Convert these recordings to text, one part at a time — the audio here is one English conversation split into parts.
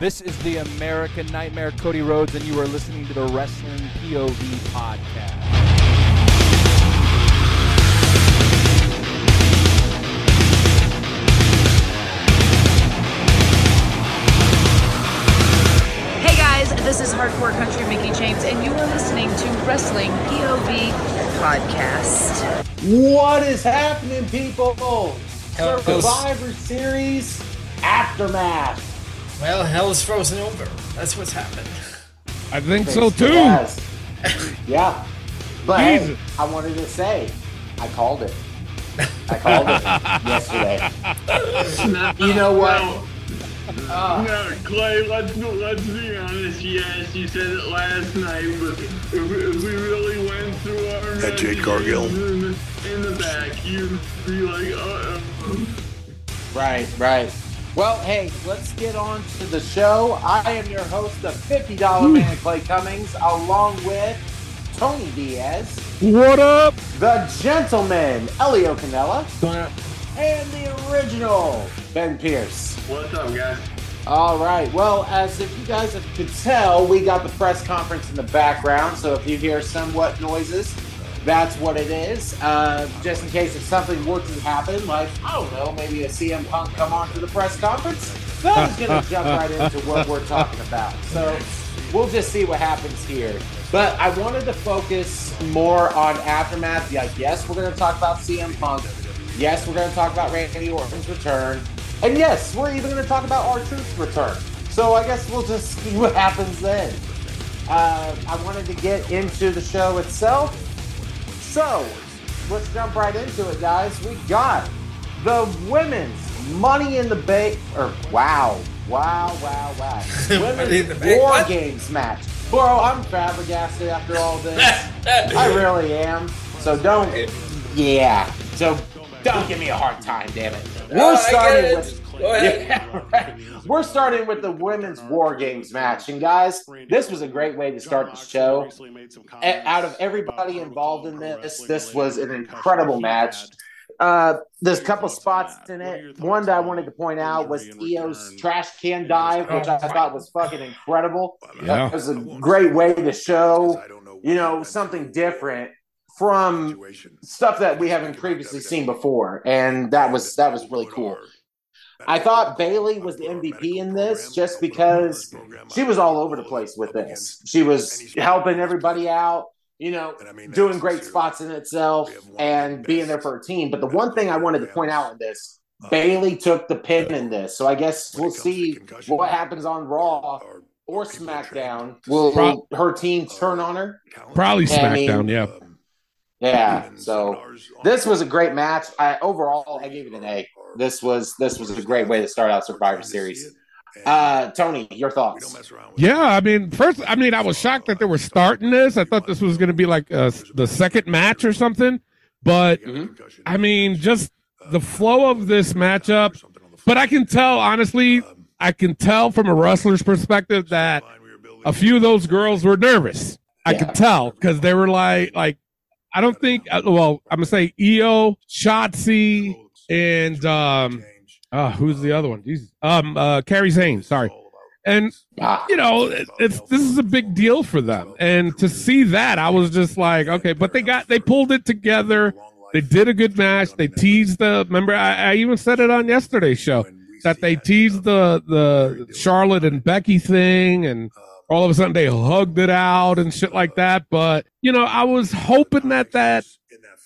This is the American Nightmare, Cody Rhodes, and you are listening to the Wrestling POV podcast. Hey guys, this is Hardcore Country Mickie James, and you are listening to Wrestling POV Podcast. What is happening, people? Survivor Series Aftermath. Well, hell is frozen over. That's what's happened. I think so too. Yes. yeah. But hey, I wanted to say, I called it. I called it yesterday. You know what? No, Clay, let's, let's be honest. Yes, you said it last night, but if, if we really went through our That Jade Cargill. messages in, in the back, you'd be like, uh-oh. Right, right. Well, hey, let's get on to the show. I am your host, the $50 man, Clay Cummings, along with Tony Diaz, What up? the gentleman, Elio Canella, and the original, Ben Pierce. What's up, guys? All right. Well, as if you guys could tell, we got the press conference in the background. So if you hear somewhat noises, that's what it is. Uh, just in case if something were to happen, like I don't know, maybe a CM Punk come on to the press conference, that's gonna jump right into what we're talking about. So we'll just see what happens here. But I wanted to focus more on aftermath. Yeah, yes, we're gonna talk about CM Punk. Yes, we're gonna talk about Randy Orton's return. And yes, we're even going to talk about R-Truth's return. So I guess we'll just see what happens then. Uh, I wanted to get into the show itself. So let's jump right into it, guys. We got the women's Money in the Bank. Or wow, wow, wow, wow. Women's War What? Games match. Bro, I'm flabbergasted after all this. I really am. So don't. Yeah. So don't give me a hard time, damn it. We're Oh, starting with. Yeah, right. We're starting with the women's War Games match, and guys, this was a great way to start the show. Out of everybody involved in this, this was an incredible match. Uh, there's a couple spots in it. One that I wanted to point out was Iyo's trash can dive, which I thought was fucking incredible. Yeah. It was a great way to show, you know, something different from stuff that we haven't previously seen before, and that was that was really cool. I thought Bayley was the MVP in this just because she was all over the place with this. She was helping everybody out, you know, doing great spots in itself and being there for her team. But the one thing I wanted to point out in this, Bayley took the pin in this. So I guess we'll see what happens on Raw or SmackDown. Will, will her team turn on her? Probably I mean- SmackDown. yeah. Yeah. So this was a great match. I overall I gave it an A. This was this was a great way to start out Survivor Series. Uh, Tony, your thoughts? Yeah, I mean, first, I mean, I was shocked that they were starting this. I thought this was going to be like uh, the second match or something. But I mean, just the flow of this matchup. But I can tell, honestly, I can tell from a wrestler's perspective that a few of those girls were nervous. I Yeah. could tell because they were like, like, I don't think. uh, Well, I'm gonna say Iyo, Shotzi, and um, uh, who's the other one? Jesus. Um, uh, Kairi Sane. Sorry. And Ah, you know, it's this is a big deal for them. And to see that, I was just like, okay, but they got they pulled it together. They did a good match. They teased the. Remember, I, I even said it on yesterday's show that they teased the the Charlotte and Becky thing, and all of a sudden they hugged it out and shit like that. But you know, I was hoping that that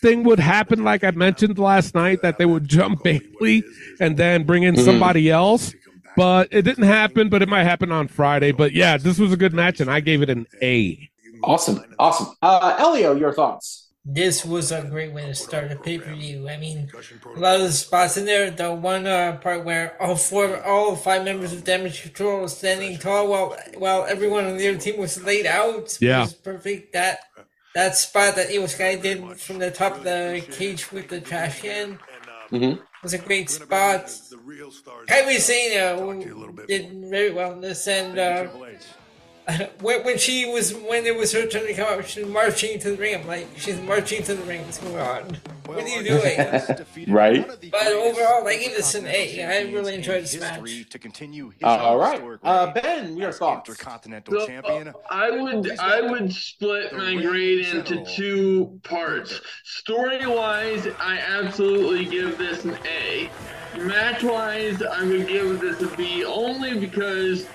thing would happen, like I mentioned last night, that they would jump Bayley and then bring in somebody else. But it didn't happen. But it might happen on Friday. But yeah, this was a good match, and I gave it an A. awesome, awesome. Uh, Elio, your thoughts? This was a great way to start a pay per view. I mean, a lot of the spots in there. The one uh, part where all four, all five members of Damage Control were standing tall while while everyone on their team was laid out. Yeah. was perfect. That that spot that Iyo Sky did from the top of the cage with the trash can Mhm. was a great spot. Kairi Sane uh, did very well in this, and uh, when, when she was when it was her turn to come up, she was marching to the ring. I'm like, she's marching to the ring. What's going on? What are you doing? Right. But overall, I give this an A. I really enjoyed this match. To continue his Uh, all right. Uh, Ben, your as thoughts? Intercontinental So, champion. I would I would split my grade into two parts. Story wise, I absolutely give this an A. Match wise, I would give this a B only because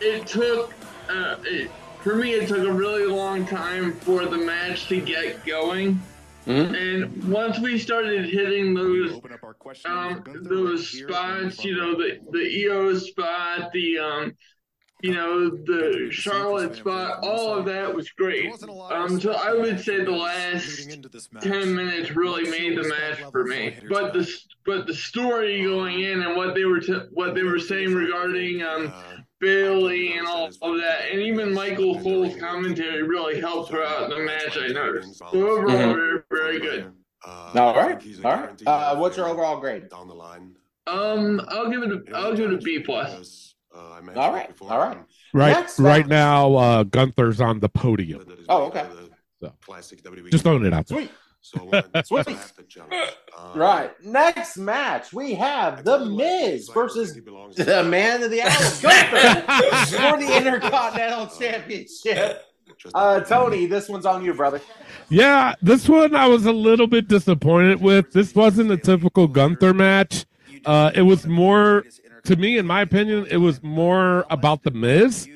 it took uh, it, for me it took a really long time for the match to get going. And once we started hitting those Open up our question for um, those spots, you know, the the Iyo spot, the um, you know, the Charlotte spot, all of that was great. Um, so I would say the last ten minutes really made the match for me. But the but the story going in and what they were t- what they were saying regarding um, Bayley and all of that, and even Michael Cole's commentary really helped throughout the match. I noticed. So overall, Mhm. very very good. All right. All right. Uh, what's your overall grade? down the line? Um, I'll give it a I'll give it a B plus. Because, uh, I mentioned All it right. before, All right. Right, Next right match. now, uh, Gunther's on the podium. Oh, okay. out of the So, Classic WWE. Just throwing it out there. Sweet. So, uh, that's Sweet. What I have to jump. Um, Right. Next match, we have The Miz versus the man of the hour, Gunther, for the Intercontinental Championship. Uh, Tony, this one's on you, brother. Yeah, this one I was a little bit disappointed with. This wasn't a typical Gunther match. Uh, it was more, to me, in my opinion, it was more about the Miz.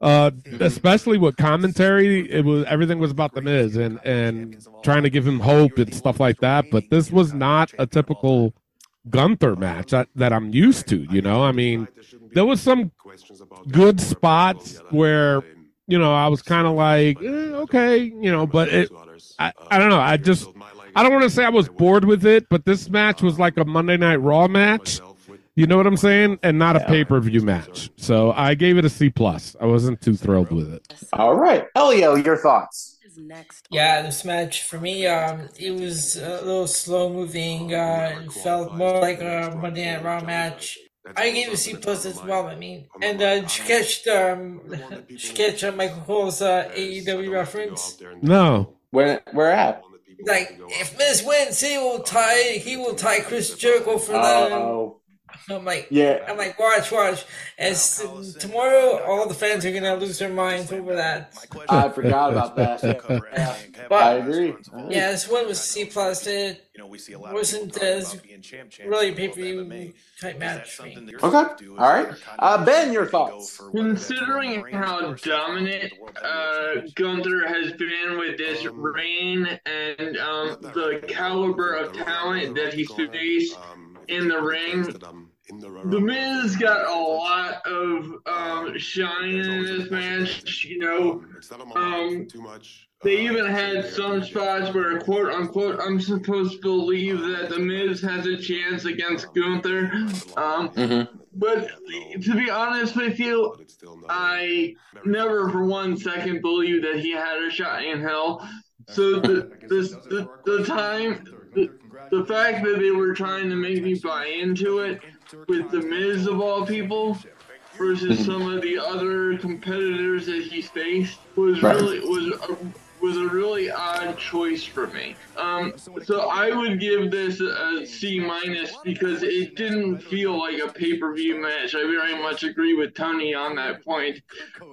Uh, especially with commentary, it was everything was about the Miz and and trying to give him hope and stuff like that. But this was not a typical Gunther match that, that I'm used to. You know, I mean, there was some good spots On the other where you know I was kind of like, eh, okay, you know, but it I, I don't know. I just I don't want to say I was bored with it, but this match was like a Monday Night Raw match. You know what I'm saying? And not a pay per view match. So I gave it a C plus. I wasn't too thrilled with it. All right. Elio, your thoughts. Yeah, this match for me, um, it was a little slow moving. Uh, it felt more like a Monday Night Raw match. I gave it a C plus as well. I mean, and uh, did you catch um, did you catch uh, Michael Cole's uh, AEW reference? No. Where where at? Like, if Miz wins, he will tie. He will tie Chris Jericho for the. I'm like, yeah. I'm like, watch, watch. As tomorrow, all the fans are gonna lose their minds over that. I forgot about that. Yeah. But- I agree. Yeah, this one was C plus. It wasn't as really pay per view type match for me. Okay. All right. Uh, Ben, your thoughts. Considering how dominant uh, Gunther has been with this reign and um, the caliber of talent that he's faced in the ring, The Miz got a lot of um, shine in this match. You know, um, too much. they even had some spots where, quote unquote, I'm supposed to believe that The Miz has a chance against Gunther. Um, Mm-hmm. but to be honest with you, I never for one second believed that he had a shot in hell. So the this, the, the time the, the fact that they were trying to make me buy into it with the Miz of all people versus some of the other competitors that he faced was Right. really was a, was a really odd choice for me. Um, so I would give this a C minus because it didn't feel like a pay per view match. I very much agree with Tony on that point.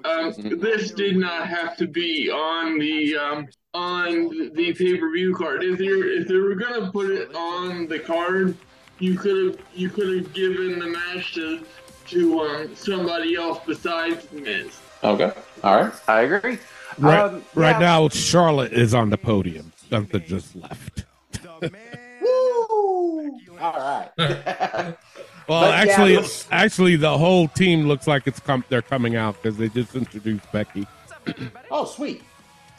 Um, this did not have to be on the um, on the pay per view card. If they if they were gonna put it on the card, you could have you could have given the match to to um, somebody else besides the Miz. Okay. All right. I agree. Right, Um, right yeah. now, Charlotte is on the podium. Gunther just left. Woo! All right. Well, But actually, let's- actually, the whole team looks like it's come. They're coming out because they just introduced Becky. Oh, sweet.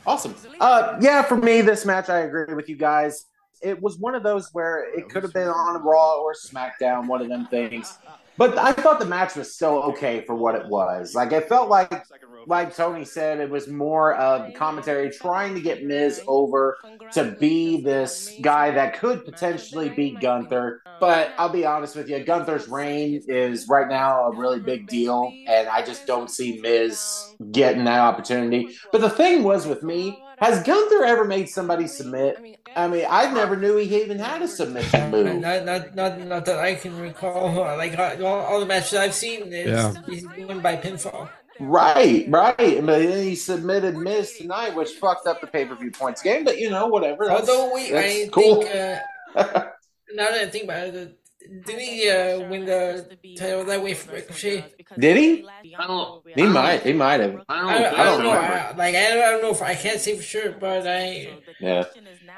Awesome. Uh, yeah, for me, this match, I agree with you guys. It was one of those where it could have been on Raw or SmackDown, one of them things. But I thought the match was still okay for what it was. Like it felt like, like Tony said, it was more of commentary trying to get Miz over to be this guy that could potentially beat Gunther. But I'll be honest with you, Gunther's reign is right now a really big deal, and I just don't see Miz getting that opportunity. But the thing was with me, has Gunther ever made somebody submit? I mean, I never knew he even had a submission move. Not, not, not, not that I can recall. Like all, all the matches I've seen, is Yeah. he's won by pinfall. Right, right. But then he submitted Miz tonight, which fucked up the pay per view points game. But you know, whatever. That's, Although we, that's I cool. think uh, now that I think about it, didn't he uh, win the title that way from Ricochet? Did he? I don't. He might. He might have. I don't. I, don't, I I don't don't know. I, like I don't, I don't know if I can't say for sure, but I Yeah.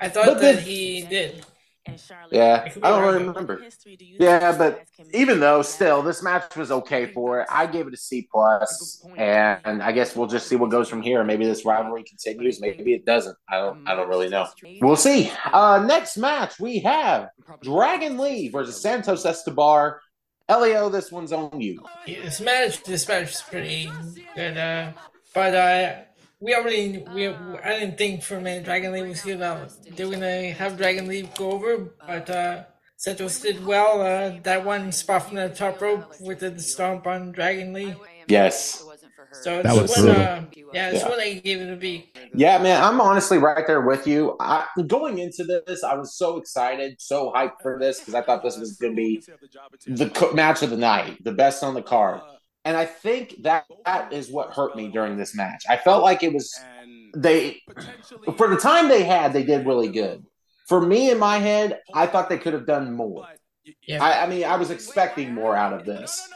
I thought But that then- he did. Yeah, could be I don't really remember. Yeah, but even though still this match was okay for it, I gave it a C plus, and I guess we'll just see what goes from here. Maybe this rivalry continues, maybe it doesn't. I don't. I don't really know. We'll see. Uh, next match we have Dragon Lee versus Santos Escobar. Elio, this one's on you. This match, this match is pretty good. Uh, but uh, we already, we, I didn't think for a minute Dragon Lee was gonna, they were gonna have Dragon Lee go over, but uh, Santos did well. Uh, that one spot from the top rope with the stomp on Dragon Lee. Yes. So That this was one, uh, yeah, this Yeah. one I gave it a B. Yeah, man, I'm honestly right there with you. I, going into this, I was so excited, so hyped for this because I thought this was going to be the co- match of the night, the best on the card. And I think that that is what hurt me during this match. I felt like it was they for the time they had, they did really good. For me in my head, I thought they could have done more. Yeah. I, I mean, I was expecting more out of this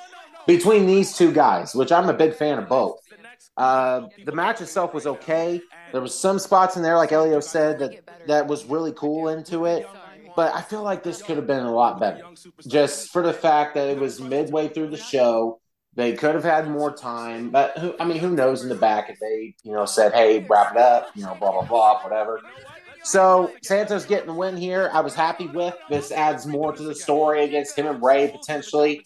between these two guys, which I'm a big fan of both. Uh, the match itself was okay. There was some spots in there, like Elio said, that that was really cool into it. But I feel like this could have been a lot better, just for the fact that it was midway through the show. They could have had more time, but who, I mean, who knows in the back if they, you know, said, "Hey, wrap it up," you know, blah blah blah, whatever. So Santos getting the win here, I was happy with. This adds more to the story against him and Rey potentially.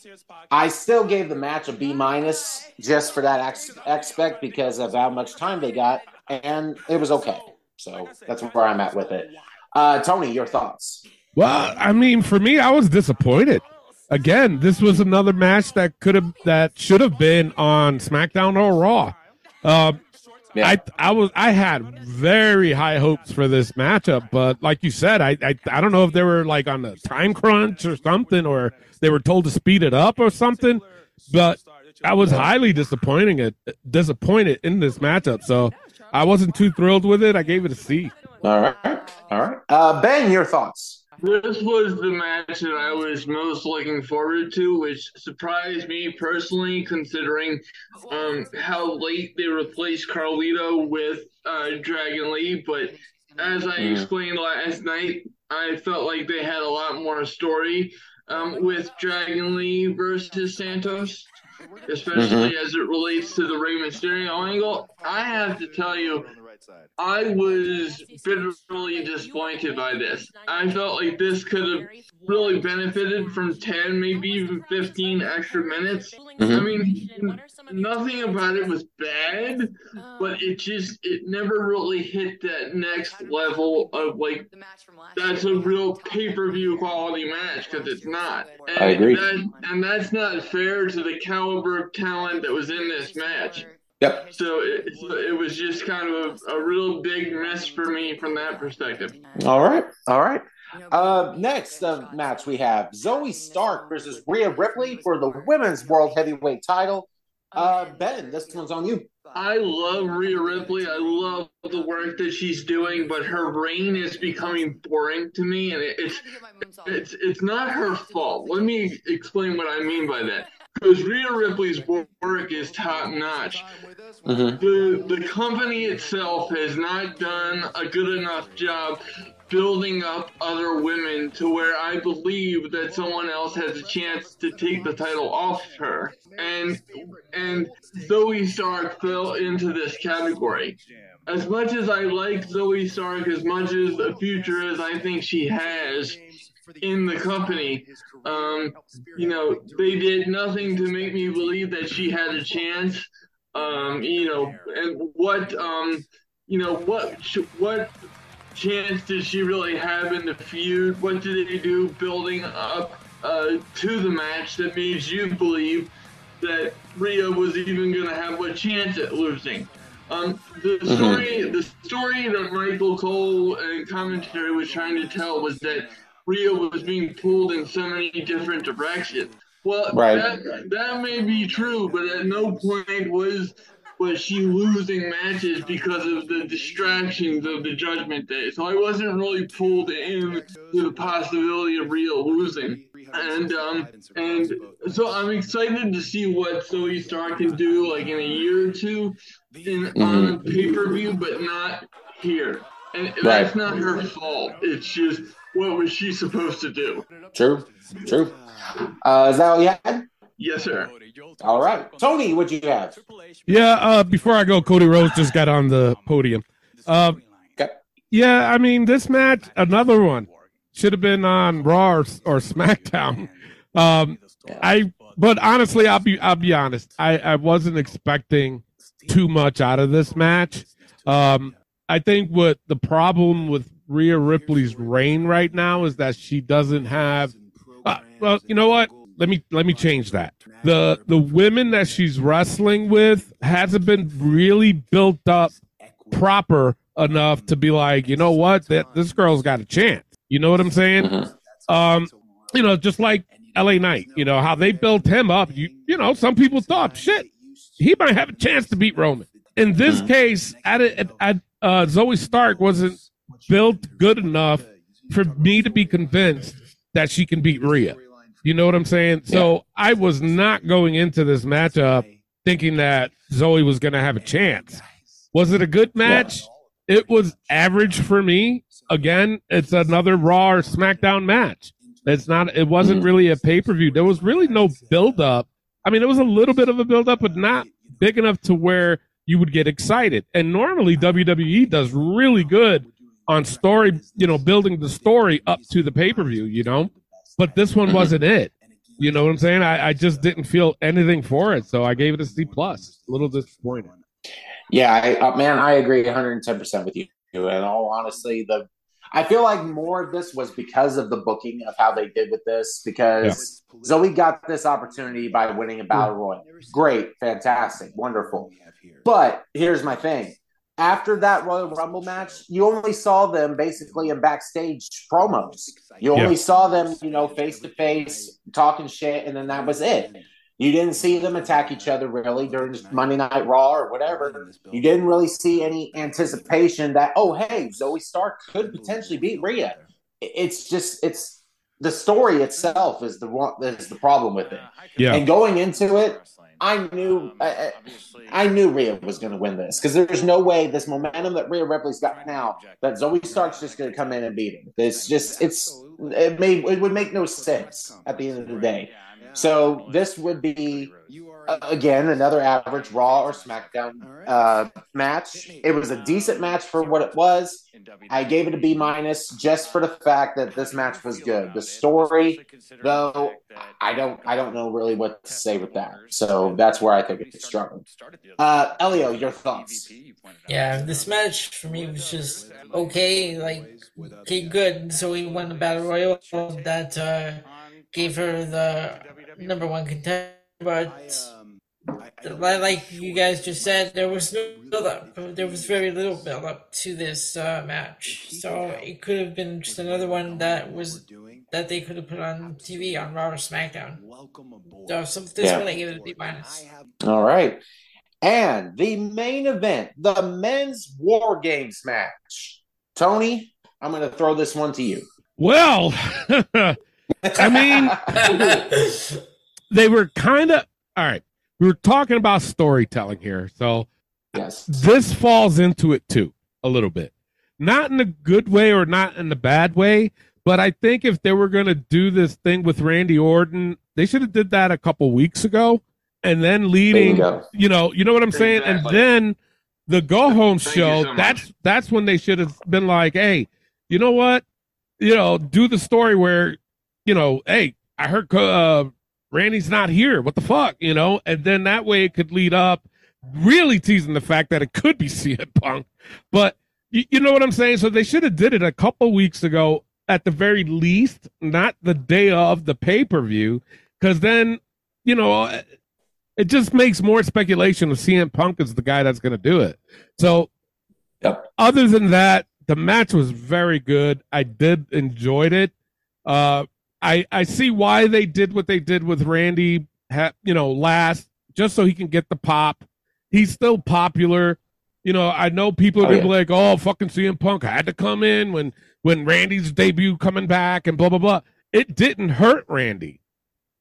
I still gave the match a B minus just for that aspect because of how much time they got, and it was okay. So that's where I'm at with it. Uh, Tony, your thoughts? Well, I mean, for me, I was disappointed. Again, this was another match that could have that should have been on SmackDown or Raw. Uh, Yeah. I I was I had very high hopes for this matchup, but like you said, I, I I don't know if they were like on the time crunch or something, or they were told to speed it up or something. But I was highly disappointing it disappointed in this matchup, so I wasn't too thrilled with it. I gave it a C. All right, all right. Uh, ben, your thoughts? This was the match that I was most looking forward to, which surprised me personally, considering um, how late they replaced Carlito with uh, Dragon Lee. But as I Mm. explained last night, I felt like they had a lot more story um, with Dragon Lee versus Santos, especially as it relates to the Rey Mysterio angle. I have to tell you, I was bitterly disappointed by this. I felt like this could have really benefited from 10, maybe even 15 extra minutes. Mm-hmm. I mean, nothing about it was bad, but it just, it never really hit that next level of like, that's a real pay per view quality match because it's not. And I agree. That, and that's not fair to the caliber of talent that was in this match. Yep. So it, it was just kind of a, a real big miss for me from that perspective. All right, all right. Uh, next uh, match we have Zoey Stark versus Rhea Ripley for the women's world heavyweight title. Uh, Ben, this one's on you. I love Rhea Ripley. I love the work that she's doing, but her reign is becoming boring to me, and it, it's it's it's not her fault. Let me explain what I mean by that. Because Rhea Ripley's work is top notch. Mhm. The the company itself has not done a good enough job building up other women to where I believe that someone else has a chance to take the title off her. And and Zoey Stark fell into this category. As much as I like Zoey Stark, as much as the future as I think she has in the company, um, you know, they did nothing to make me believe that she had a chance. Um, you know, and what, um, you know, what, what chance did she really have in the feud? What did they do building up uh, to the match that made you believe that Rhea was even going to have a chance at losing? Um, the story, the story that Michael Cole and commentary was trying to tell was that Rhea was being pulled in so many different directions. Well, Right. that, that may be true, but at no point was was she losing matches because of the distractions of the Judgment Day. So I wasn't really pulled in to the possibility of Rhea losing. And um and so I'm excited to see what Zoey Stark can do like in a year or two in on a pay per view, but not here. And that's not her fault. It's just what was she supposed to do? True, true. Uh, is that all you had? Yes, sir. All right, Tony, what'd you have? Yeah, uh, before I go, Cody Rhodes just got on the podium. Uh, Okay. yeah, I mean, this match, another one, should have been on Raw or, or SmackDown. Um, I, but honestly, I'll be, I'll be honest. I, I wasn't expecting too much out of this match. Um, I think what the problem with Rhea Ripley's reign right now is that she doesn't have. Uh, well, you know what? Let me let me change that. The the women that she's wrestling with hasn't been really built up proper enough to be like, you know what, that this girl's got a chance. You know what I'm saying? Um, you know, just like LA Knight, you know, how they built him up. You you know, some people thought, shit, he might have a chance to beat Roman. In this case, at, at, at uh, Zoey Stark wasn't built good enough for me to be convinced that she can beat Rhea. You know what I'm saying? So I was not going into this matchup thinking that Zoey was going to have a chance. Was it a good match? It was average for me. Again, it's another Raw or SmackDown match. It's not. It wasn't really a pay per view. There was really no build up. I mean, it was a little bit of a build up, but not big enough to where you would get excited. And normally WWE does really good on story, you know, building the story up to the pay per view. You know, but this one mm-hmm. wasn't it. You know what I'm saying? I, I just didn't feel anything for it, so I gave it a C plus. A little disappointed. Yeah, I, uh, man, I agree 110 percent with you. And all honestly, the I feel like more of this was because of the booking of how they did with this. Because Zoey got this opportunity by winning a battle royal. Great, fantastic, wonderful. But here's my thing: after that Royal Rumble match, you only saw them basically in backstage promos. You only Yeah. saw them, you know, face to face, talking shit, and then that was it. You didn't see them attack each other really during Monday Night Raw or whatever. You didn't really see any anticipation that, oh, hey, Zoey Stark could potentially beat Rhea. It's just, it's the story itself is the one is the problem with it. Yeah. And going into it, I um, knew I, I- I knew Rhea was going to win this because there's no way this momentum that Rhea Ripley's got now that Zoey Stark's just going to come in and beat him. It's just it's it made it would make no sense at the end of the day. So this would be uh, again another average Raw or SmackDown uh, match. It was a decent match for what it was. I gave it a B minus just for the fact that this match was good. The story, though, I don't I don't know really what to say with that. So that's where I think it's struggling. Uh, Elio, your thoughts? Yeah, this match for me was just okay, like okay, good. So we won the battle royal that uh, gave her the number one contender, but li- like you guys just said, there was no build up. There was very little build up to this uh, match, so it could have been just another one that was that they could have put on TV on Raw or SmackDown. So, so this Yeah. one I give it a B minus. All right. And the main event, the men's War Games match. Tony, I'm going to throw this one to you. Well, I mean, they were kind of all right. We were talking about storytelling here, so Yes. this falls into it too a little bit. Not in a good way or not in a bad way, but I think if they were going to do this thing with Randy Orton, they should have did that a couple weeks ago and then There you leading you know, you know what I'm saying? And then the go home Thank show so that's that's when they should have been like hey you know what you know do the story where you know hey i heard uh randy's not here what the fuck you know and then that way it could lead up really teasing the fact that it could be CM Punk but you, you know what i'm saying so they should have did it a couple weeks ago at the very least not the day of the pay-per-view because then you know it just makes more speculation of CM Punk as the guy that's going to do it. So, Yep. other than that, the match was very good. I did enjoyed it. Uh, I I see why they did what they did with Randy. You know, last just so he can get the pop. He's still popular. You know, I know people are Oh, yeah. like, "Oh, fucking CM Punk I had to come in when when Randy's debut coming back and blah blah blah." It didn't hurt Randy.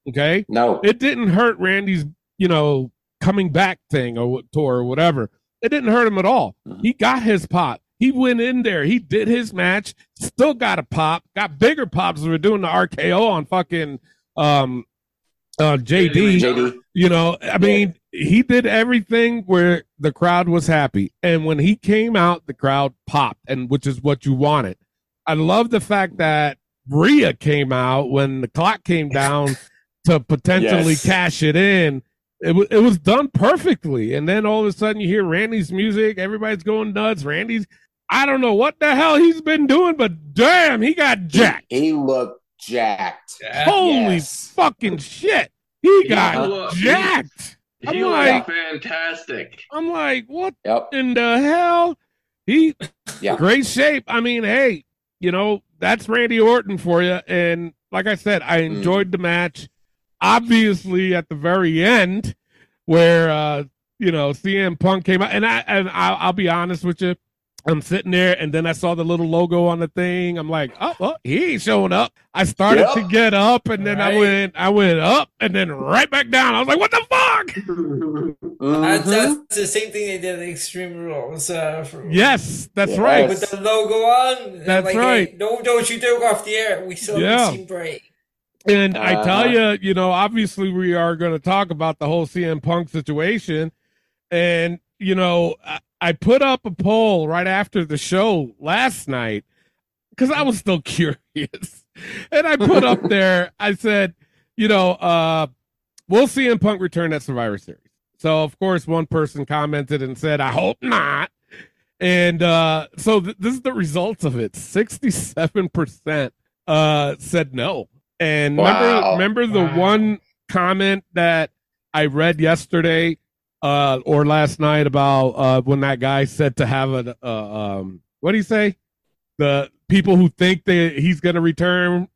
Okay, No. it didn't hurt Randy's, you know, coming back thing or tour or whatever. It didn't hurt him at all. Mhm. He got his pop. He went in there. He did his match. Still got a pop. Got bigger pops. as We're doing the RKO on fucking um uh JD. JD. You know, I mean, he did everything where the crowd was happy. And when he came out, the crowd popped, and which is what you wanted. I love the fact that Rhea came out when the clock came down to potentially Yes. cash it in. It was it was done perfectly. And then all of a sudden you hear Randy's music, everybody's going nuts. Randy's I don't know what the hell he's been doing, but damn, he got jacked. He looked jacked. Holy Yes. fucking shit. He He got looked- jacked. He I'm looked like- fantastic. I'm like, what Yep. in the hell? He Yeah. great shape. I mean, hey, you know, that's Randy Orton for you. And like I said, I Mm. enjoyed the match. Obviously, at the very end, where uh, you know, CM Punk came out, and I and I'll, I'll be honest with you. I'm sitting there, and then I saw the little logo on the thing. I'm like, oh, well, he ain't showing up. I started Yep. to get up, and then I went, I went up, and then right back down. I was like, what the fuck? That's, Mhm. that's the same thing they did at Extreme Rules. Uh, for, Yes, that's Yes. right. With the logo on. That's like, right. Hey, no, don't you do off the air. We still Yeah. seem great. And I tell Uh-huh. you, you know, obviously we are going to talk about the whole CM Punk situation. And, you know, I, I put up a poll right after the show last night because I was still curious. And I put up there, I said, you know, uh, will see CM Punk return at Survivor Series? So, of course, one person commented and said, I hope not. And uh, so th- this is the results of it 67% uh, said no. And remember, remember the Wow. one comment that I read yesterday uh, or last night about uh, when that guy said to have a uh, um, what do you say? The people who think that he's going to return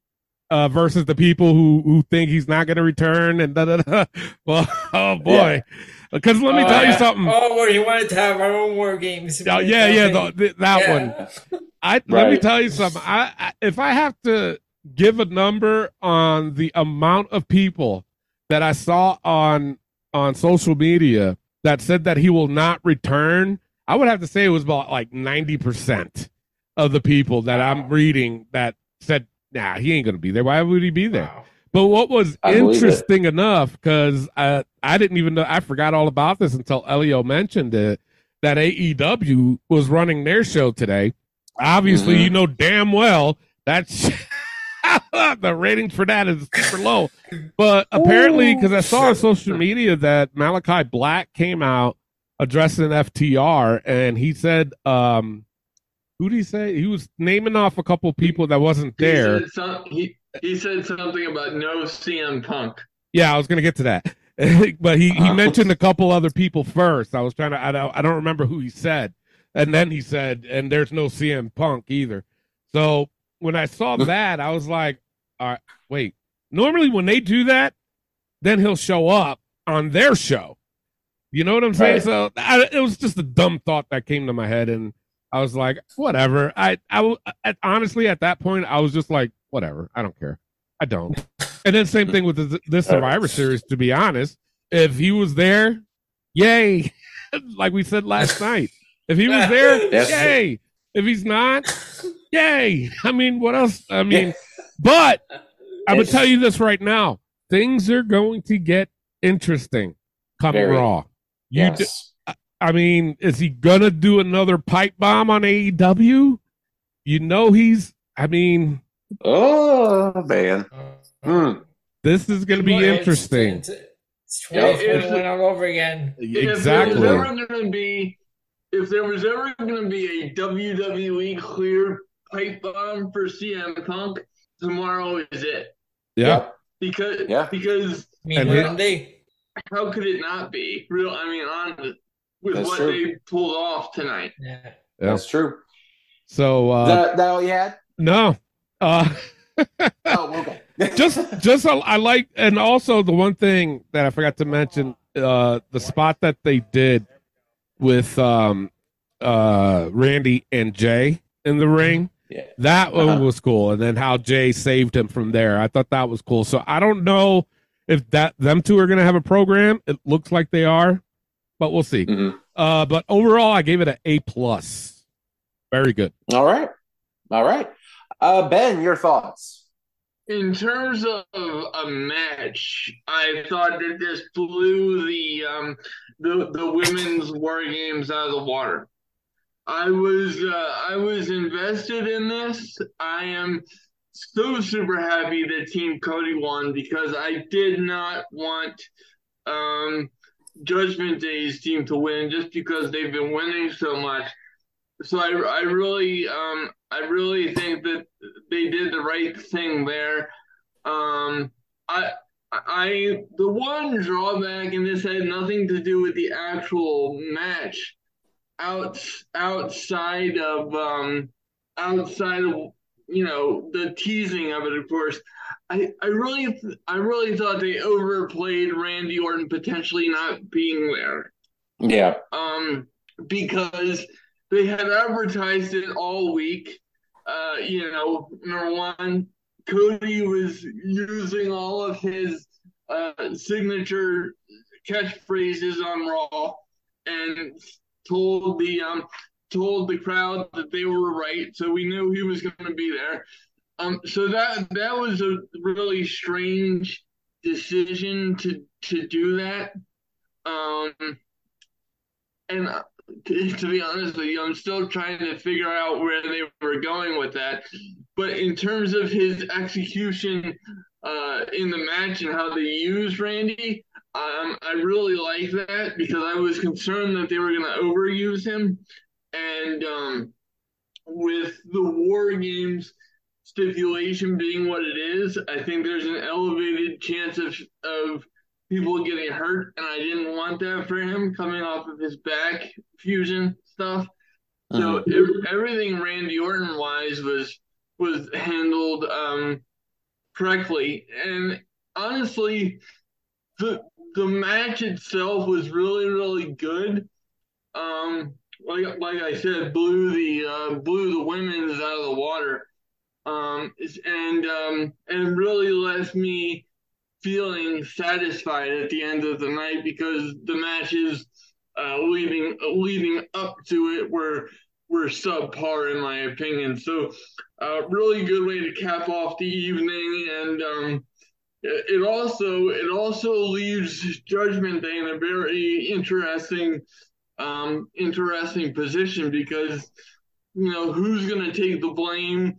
uh, versus the people who who think he's not going to return, and da da da. Well, oh boy, because let me Oh, tell you something. Oh, where you wanted to have our own war games. Oh, yeah, yeah, the, the- that Yeah. one. I let me tell you something. I, I if I have to give a number on the amount of people that I saw on on social media that said that he will not return, I would have to say it was about like ninety percent of the people that I'm reading that said, "Nah, he ain't gonna be there. Why would he be there?" Wow. But what was I interesting enough, because I I didn't even know I forgot all about this until Elio mentioned it, that AEW was running their show today. Obviously, Mhm. you know damn well that's the ratings for that is super low. But apparently, because I saw on social media that Malakai Black came out addressing FTR, and he said, um, "Who did he say?" He was naming off a couple people that wasn't He there. said, some, he, he said something about no CM Punk. Yeah, I was gonna get to that, but he, he mentioned a couple other people first. I was trying to I don't I don't remember who he said, and then he said, and there's no CM Punk either. So when I saw that, I was like, all right, wait. Normally when they do that, then he'll show up on their show. You know what I'm saying? Right. So I, it was just a dumb thought that came to my head, and I was like, whatever. I, at, honestly at that point I was just like, whatever. I don't care. I don't. And then same thing with the, this uh, Survivor Series. To be honest, if he was there, yay! like we said last night, if he was there, yay! If he's not, yay! I mean, what else? I mean, but I'm gonna tell you this right now: things are going to get interesting coming Very. Raw. You, d- Yes. I mean, is he gonna do another pipe bomb on AEW? You know he's. I mean, Oh man. Hmm. this is gonna be Well, interesting. It's, it's Yeah, 2021 if- all over again. Exactly. If there was ever going to be, if there was ever going to be a WWE clear pipe bomb for CM Punk, tomorrow is it. Yeah. Because Yeah. because Me And and it- Monday. how could it not be real? I mean, on with That's what true. they pulled off tonight. Yeah. Yeah. That's true. So uh, Is that, that all you had? no. Uh, Oh, okay. just just I, I like and also the one thing that I forgot to mention uh the spot that they did with um uh Randy and Jey in the ring Yeah. that one Uh-huh. was cool and then how Jey saved him from there I thought that was cool so I don't know if that them two are going to have a program it looks like they are but we'll see Mhm. uh but overall I gave it an A plus very good All right. All right. Uh, ben, your thoughts? In terms of a match, I thought that this blew the um, the the women's war games out of the water. I was uh, I was invested in this. I am so super happy that Team Cody won because I did not want um, Judgment Day's team to win just because they've been winning so much. So I, I really um I really think that they did the right thing there. Um, I I the one drawback, and this had nothing to do with the actual match, out outside of um outside of you know the teasing of it, of course. I, I really I really thought they overplayed Randy Orton potentially not being there Yeah. um, because they had advertised it all week. Uh, you know, number one, Cody was using all of his uh, signature catchphrases on Raw and told the um told the crowd that they were right, so we knew he was going to be there. Um, so that that was a really strange decision to to do that. Um, and uh, to, to be honest with you, I'm still trying to figure out where they were going with that. But in terms of his execution uh, in the match and how they used Randy, um, I really like that because I was concerned that they were going to overuse him. And um, with the War Games stipulation being what it is, I think there's an elevated chance of of people getting hurt, and I didn't want that for him coming off of his back fusion stuff. So ev- everything Randy Orton wise was was handled um, correctly, and honestly, the the match itself was really really good. Um, like like I said, blew the uh, blew the women's out of the water, um, and um, and really left me feeling satisfied at the end of the night because the matches uh, leading leading up to it were were subpar in my opinion. So, uh, really good way to cap off the evening, and um, it it also it also leaves Judgment Day in a very interesting um, interesting position because you know who's going to take the blame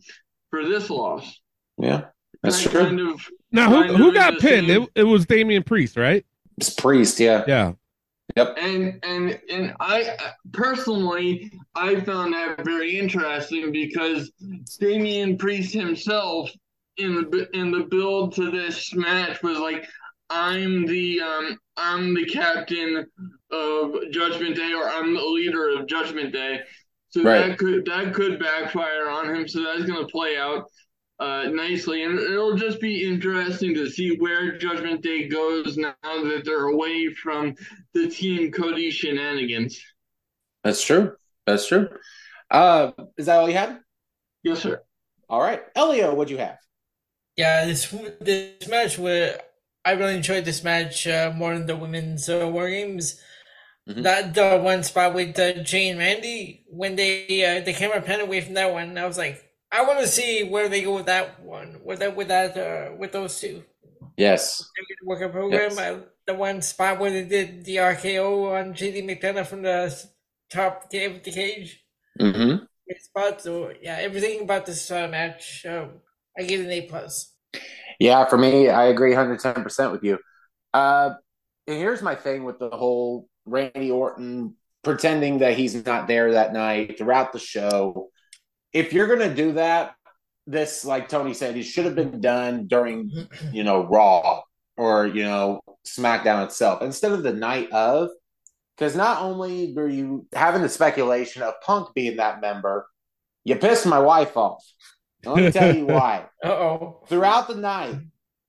for this loss. Yeah. That's Kind- true. Kind of now who, who got pinned same- it, it was Damian Priest right It's Priest. Yeah. yeah Yep. and and and I personally I found that very interesting because Damian Priest himself in the in the build to this match was like I'm the um I'm the captain of Judgment Day or I'm the leader of Judgment Day. So Right. that could that could backfire on him. So that's gonna play out uh, nicely, and it'll just be interesting to see where Judgment Day goes now that they're away from the Team Cody shenanigans. That's true. That's true. Uh, is that all you had? Yes, sir. All right. Elio, what'd you have? Yeah, this this match where I really enjoyed this match uh, more than the women's uh, war games. Mhm. That the one spot with uh, Jey and Randy when they uh, the camera panned away from that one, I was like, I want to see where they go with that one, with that with that uh, with those two. Yes. Work a program. Yes. I, the one spot where they did the RKO on JD McDonagh from the top cave of the cage. Mm-hmm. Spot. So yeah, everything about this uh, match, uh, I give it an A plus. Yeah, for me, I agree 110% with you. Uh, and here's my thing with the whole Randy Orton pretending that he's not there that night throughout the show. If you're going to do that, this, like Tony said, it should have been done during, you know, Raw or, you know, SmackDown itself instead of the night of. Because not only were you having the speculation of Punk being that member, you pissed my wife off. Let me tell you why Uh oh. throughout the night,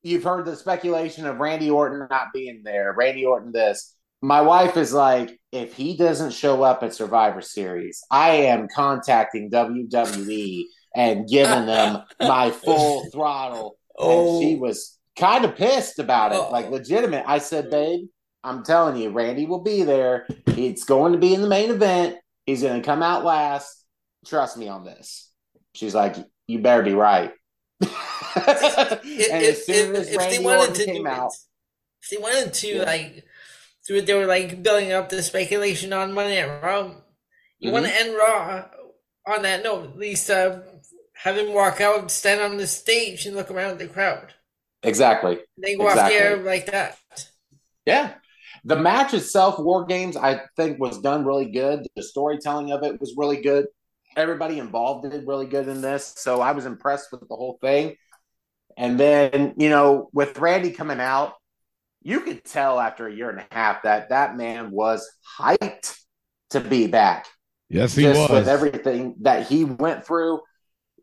you've heard the speculation of Randy Orton not being there, Randy Orton this. My wife is like, if he doesn't show up at Survivor Series, I am contacting WWE and giving them my full throttle. Oh. And she was kind of pissed about it, Oh. like legitimate. I said, babe, I'm telling you, Randy will be there. It's going to be in the main event. He's going to come out last. Trust me on this. She's like, you better be right. and as soon as Randy Orton came do out, if they wanted to Yeah. like do it, they were like building up the speculation on Monday at Raw. You want Mm-hmm. to end Raw on that note, at least uh, have him walk out, stand on the stage, and look around at the crowd. exactly. They go Exactly. off the air like that. Yeah. The match itself, War Games, I think was done really good. The storytelling of it was really good. Everybody involved did really good in this. So I was impressed with the whole thing. And then, you know, with Randy coming out, you could tell after a year and a half that that man was hyped to be back. Yes, he just was. with everything that he went through,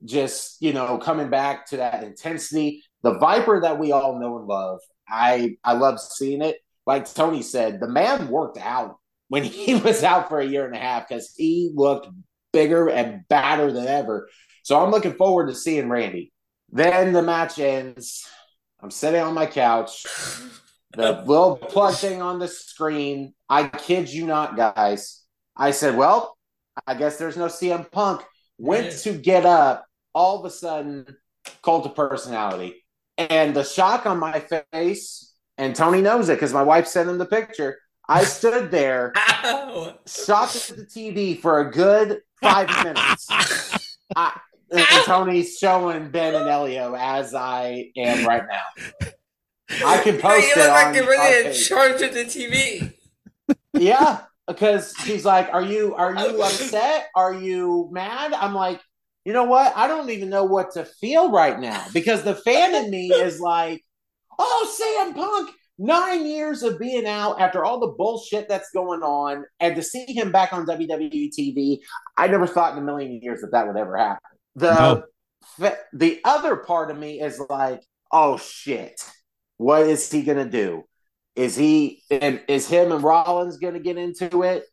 just you know, coming back to that intensity. The Viper that we all know and love. I I love seeing it. Like Tony said, the man worked out when he was out for a year and a half because he looked bigger and badder than ever. So I'm looking forward to seeing Randy. Then the match ends. I'm sitting on my couch. The little plug thing on the screen. I kid you not, guys. I said, well, I guess there's no CM Punk. Went to get up, all of a sudden, cult of personality. And the shock on my face, and Tony knows it because my wife sent him the picture. I stood there, Ow! shocked at the TV for a good five minutes. I, and Tony's showing Ben and Elio as I am right now. I can post you it look on like you're our really in charge of the TV. Yeah, because she's like, "Are you are you upset? Are you mad?" I'm like, "You know what? I don't even know what to feel right now because the fan in me is like, "Oh, CM Punk, nine years of being out after all the bullshit that's going on, and to see him back on WWE TV, I never thought in a million years that that would ever happen." The No. the other part of me is like, "Oh shit, what is he gonna do?" Is he and is him and Rollins going to get into it?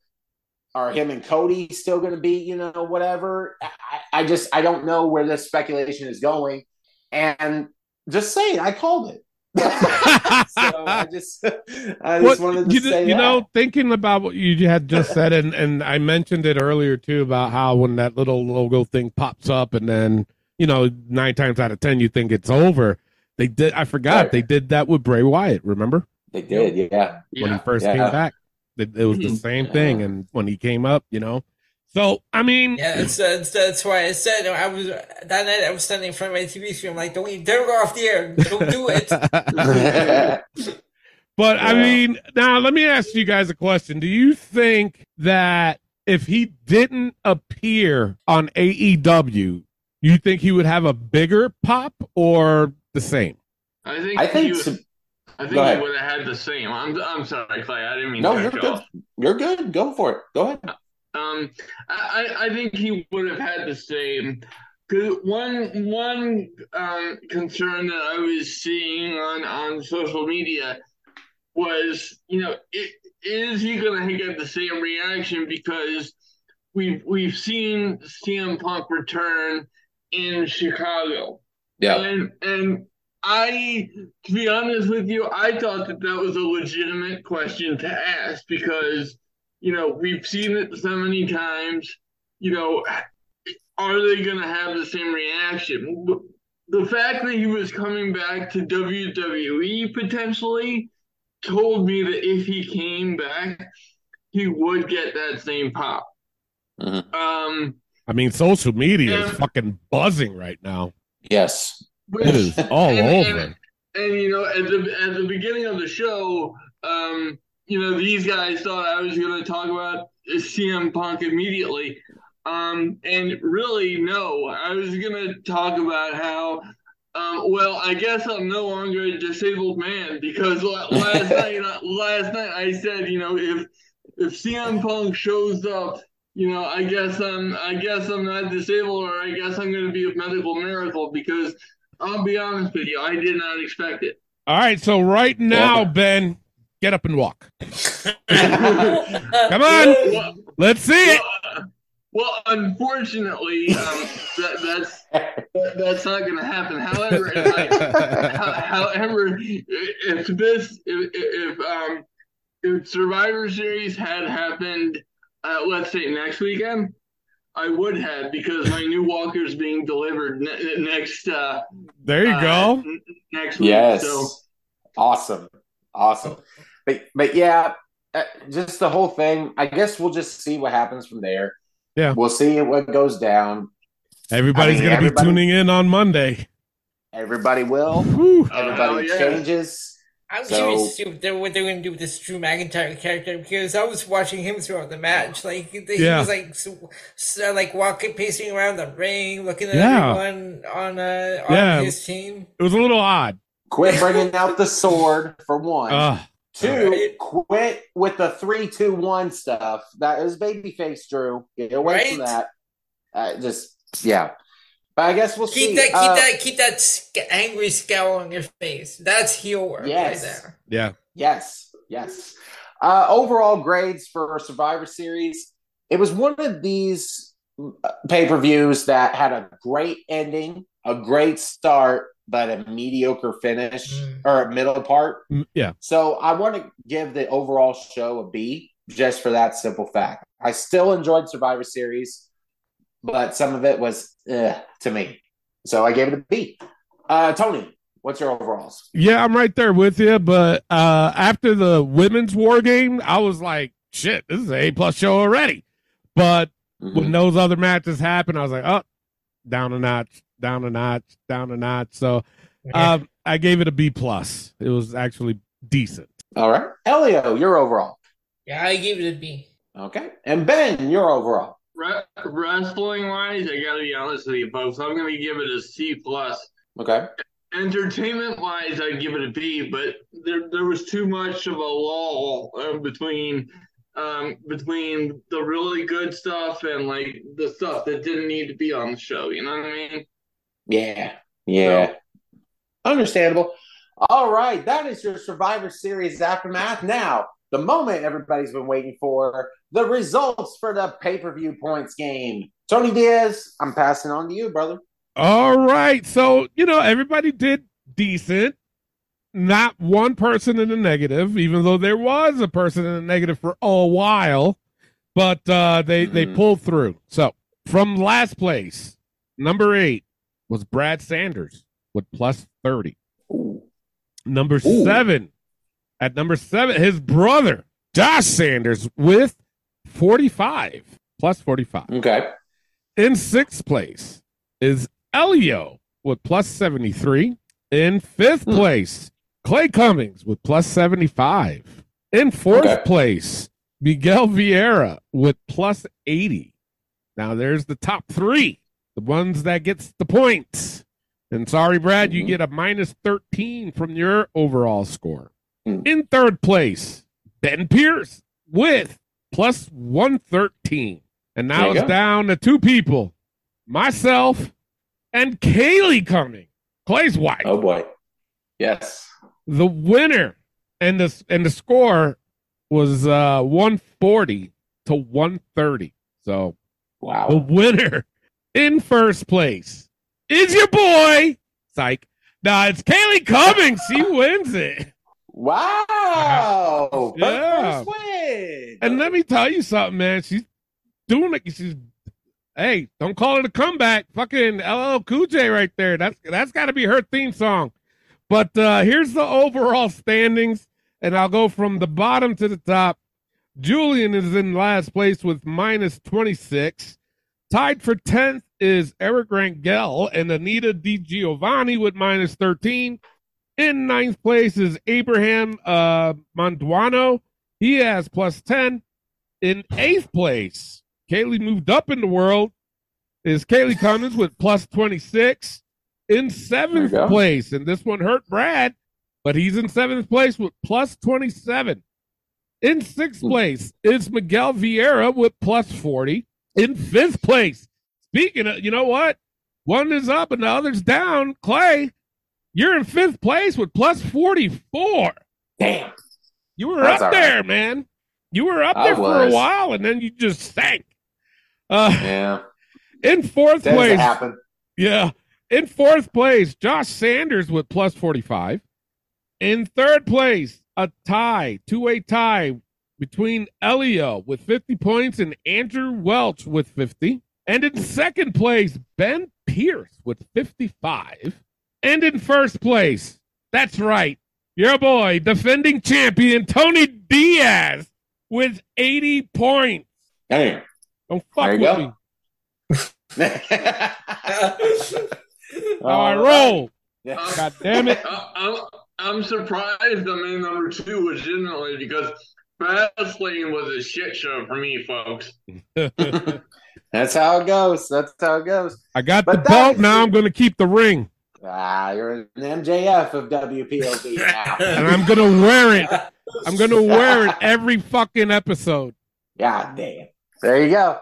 Are him and Cody still going to be, you know, whatever? I, I just I don't know where this speculation is going, and just saying, I called it. so I just I just What- wanted to you, say you that. know, thinking about what you had just said, and, and I mentioned it earlier too about how when that little logo thing pops up, and then you know nine times out of ten you think it's over. They did. I forgot Right. they did that with Bray Wyatt. Remember they did, yeah. when he first Yeah. came back? It, it was the Mhm. same thing, and when he came up, you know. So I mean, Yeah, that's, that's, that's why I said I was that night. I was standing in front of my TV screen. I'm like, don't you dare go off the air! Don't do it. But I mean, now let me ask you guys a question. Do you think that if he didn't appear on AEW, you think he would have a bigger pop or the same? I think. I think he, to- I think he would have had the same. I'm. I'm sorry, Clay. I didn't mean no, to you're good. off. You're good. Go for it. Go ahead. Uh, Um, I, I think he would have had the same. Cause one one um, concern that I was seeing on, on social media was, you know, i- is he going to get the same reaction? Because we've we've seen CM Punk return in Chicago, Yeah, and and I, to be honest with you, I thought that that was a legitimate question to ask because you know, we've seen it so many times. You know, are they going to have the same reaction? The fact that he was coming back to WWE potentially told me that if he came back, he would get that same pop. Mhm. Um, I mean, social media is fucking buzzing right now. Yes. It is all and, over. And, and, you know, at the at the beginning of the show, um, you know, these guys thought I was going to talk about CM Punk immediately, um, and really, no, I was going to talk about how. Um, well, I guess I'm no longer a disabled man because last night, last night I said, you know, if if CM Punk shows up, you know, I guess I'm, I guess I'm not disabled, or I guess I'm going to be a medical miracle because I'll be honest with you, I did not expect it. All right, so right now, Ben, get up and walk. Come Come on, Well, let's see it. well, well, unfortunately, um, that, that's that, that's not going to happen. However, if I, Ho- However, if this, if, if um, if Survivor Series had happened, uh, let's say next weekend, I would have because my new walker is being delivered ne- next. Uh, There you uh, go. n- next week. Yes. So Awesome. Awesome. But but yeah, uh, just the whole thing. I guess we'll just see what happens from there. Yeah. We'll see what goes down. Everybody's I mean, gonna be tuning in on Monday. Everybody will. Whew. Oh, Everybody hell yeah. changes. I'm So- curious to see what they're, what they're going to do with this Drew McIntyre character because I was watching him throughout the match. Like he Yeah. was like so, so, like walking, pacing around the ring, looking at Yeah. everyone on uh, on Yeah. his team. It was a little odd. Quit bringing out the sword for one. Uh, Two, Right. quit with the three, two, one stuff. That is babyface Drew. Get away from that. Uh, just yeah. But I guess we'll Keep see. that, keep Uh, that, keep that sc- angry scowl on your face. That's heel work Yes. right there. yeah. Yes, yes. Uh, overall grades for Survivor Series. It was one of these pay per views that had a great ending, a great start, but a mediocre finish Mm. or a middle part. Mm, Yeah. So I want to give the overall show a B just for that simple fact. I still enjoyed Survivor Series, but some of it was eh, to me. So I gave it a B. Uh, Tony, what's your overalls? Yeah, I'm right there with you. But uh, after the women's war game, I was like, shit, this is an A plus show already. But when those other matches happened, I was like, oh, down a notch, down a notch, down a notch. So um, I gave it a B plus. It was actually decent. All right. Elio, your overall. yeah, I gave it a B. Okay. And Ben, your overall. re- wrestling wise, I got to be honest with you, folks. I'm going to give it a C plus. Okay. Entertainment wise, I'd give it a B, but there there was too much of a lull uh, between um, between the really good stuff and like the stuff that didn't need to be on the show. You know what I mean? Yeah. Yeah. Understandable. All right. That is your Survivor Series aftermath. Now, the moment everybody's been waiting for the results for the pay per view points game. Tony Diaz, I'm passing on to you, brother. All right. So, you know, everybody did decent. Not one person in the negative, even though there was a person in the negative for a while. But uh they they Mhm. pulled through. So from last place, number eight was Brad Sanders with plus 30. Ooh. Number Ooh. seven. At number seven, his brother, Josh Sanders, with 45. Plus 45. Okay. In sixth place is Elio with plus 73. In fifth Hmm. place, Clay Cummings with plus 75. In fourth Okay. place, Miguel Vieira with plus 80. Now there's the top three, the ones that gets the points. And sorry, Brad, you Mhm. get a minus 13 from your overall score. Hmm. In third place, Ben Pierce with plus 113. And now it's go. down to two people myself and Kaylee Cumming, Clay's wife. Oh boy. Yes. The winner and the and the score was uh 140 to 130. So wow. the winner in first place is your boy. Psych. Nah, it's Kaylee Cummings. She wins it. Wow. Yeah. First win. And let me tell you something, man. She's doing it. She's hey, don't call it a comeback. Fucking LL Cool J right there. That's that's got to be her theme song. But uh here's the overall standings. And I'll go from the bottom to the top. Julian is in last place with minus 26. Tied for 10th is Eric Rangel and Anita Di Giovanni with minus 13. In ninth place is Abraham uh, Manduano. He has plus 10. In eighth place, Kaylee moved up in the world, is Kaylee Cummings with plus 26. In seventh There you go. place, and this one hurt Brad, but he's in seventh place with plus 27. In sixth Hmm. place is Miguel Vieira with plus 40. In fifth place, speaking of, you know what? One is up and the other's down. Clay, you're in fifth place with plus 44. Damn. You were That's up all right. there, man. You were up I there for a while and then you just sank. Uh, Yeah. in fourth to place, yeah. In fourth place, Josh Sanders with plus 45. In third place, a tie, two way tie between Elio with 50 points and Andrew Welch with 50. And in second place, Ben Pierce with 55. And in first place, that's right, your boy, defending champion Tony Diaz with 80 points. Damn. Don't fuck There you with go. me. How I All oh, roll. right. God damn it. I, I'm, I'm surprised I'm in number two legitimately because Fastlane was a shit show for me, folks. That's how it goes. That's how it goes. I got But the that belt. Now. I'm going to keep the ring, Ah, you're an MJF of WPOV now. and I'm going to wear it. I'm going to wear it every fucking episode. God damn. There you go.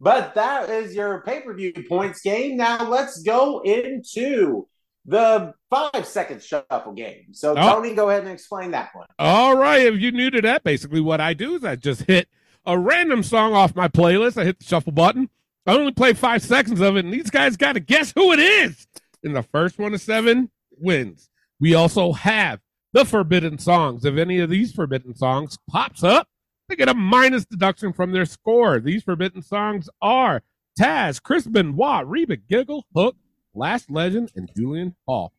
But that is your pay per view points game. Now let's go into the five second shuffle game. So, Oh. Tony, go ahead and explain that one. All right. If you're new to that, basically what I do is I just hit a random song off my playlist. I hit the shuffle button. I only play five seconds of it, and these guys got to guess who it is. And the first one to seven wins. We also have the forbidden songs. If any of these forbidden songs pops up, they get a minus deduction from their score. These forbidden songs are Taz, Chris Benoit, Reba Giggle, Hook, Last Legend, and Julian Hall.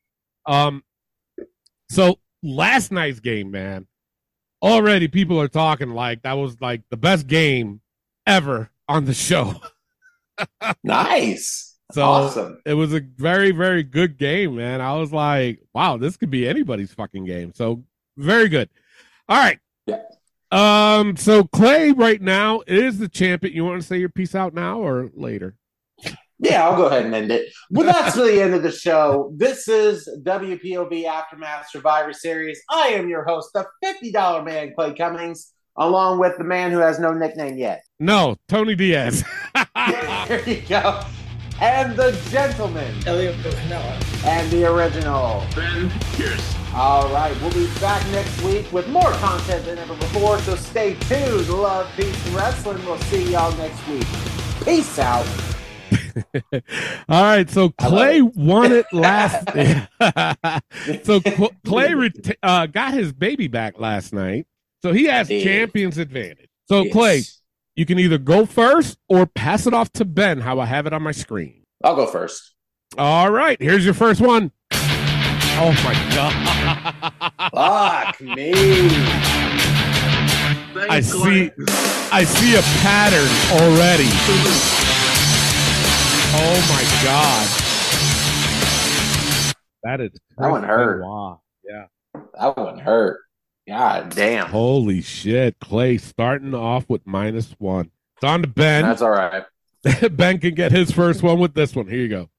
Um, so last night's game, man, already people are talking like that was like the best game ever on the show. Nice. So awesome. it was a very, very good game, man. I was like, wow, this could be anybody's fucking game. So very good. All right. Yeah. Um, so Clay right now is the champion. You want to say your piece out now or later? Yeah, I'll go ahead and end it. Well, that's the end of the show. This is WPOV Aftermath Survivor Series. I am your host, the $50 man, Clay Cummings, along with the man who has no nickname yet. No, Tony Diaz. there you go. And the gentleman Elliot Canella. and the original. Ben Pierce. All right, we'll be back next week with more content than ever before. So stay tuned. Love, peace, and wrestling. We'll see y'all next week. Peace out. All right, so Clay won it last. so Clay uh, got his baby back last night, so he has champion's advantage. So Yes. Clay, you can either go first or pass it off to Ben. How I have it on my screen. I'll go first. All right, here's your first one. Oh my god! Fuck me. Thanks, I see, Clay. I see a pattern already. Oh my god! That is That one hurt. Wow. Yeah. That wouldn't hurt. God damn. Holy shit, Clay starting off with minus one. It's on to Ben. That's all right. ben can get his first one with this one. Here you go.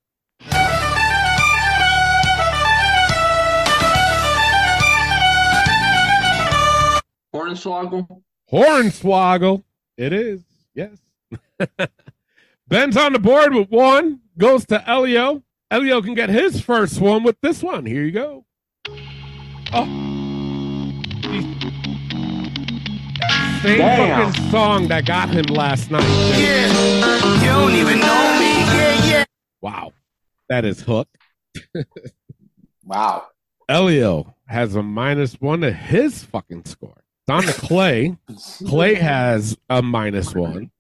Hornswoggle. Hornswoggle. It is. Yes. Ben's on the board with one. Goes to Elio. Elio can get his first one with this one. Here you go. Oh. Same Damn. fucking song that got him last night. Yeah, you don't even know me. Yeah, yeah. Wow. That is hook. Wow. Elio has a minus one to his fucking score. It's on to Clay. Clay has a minus one.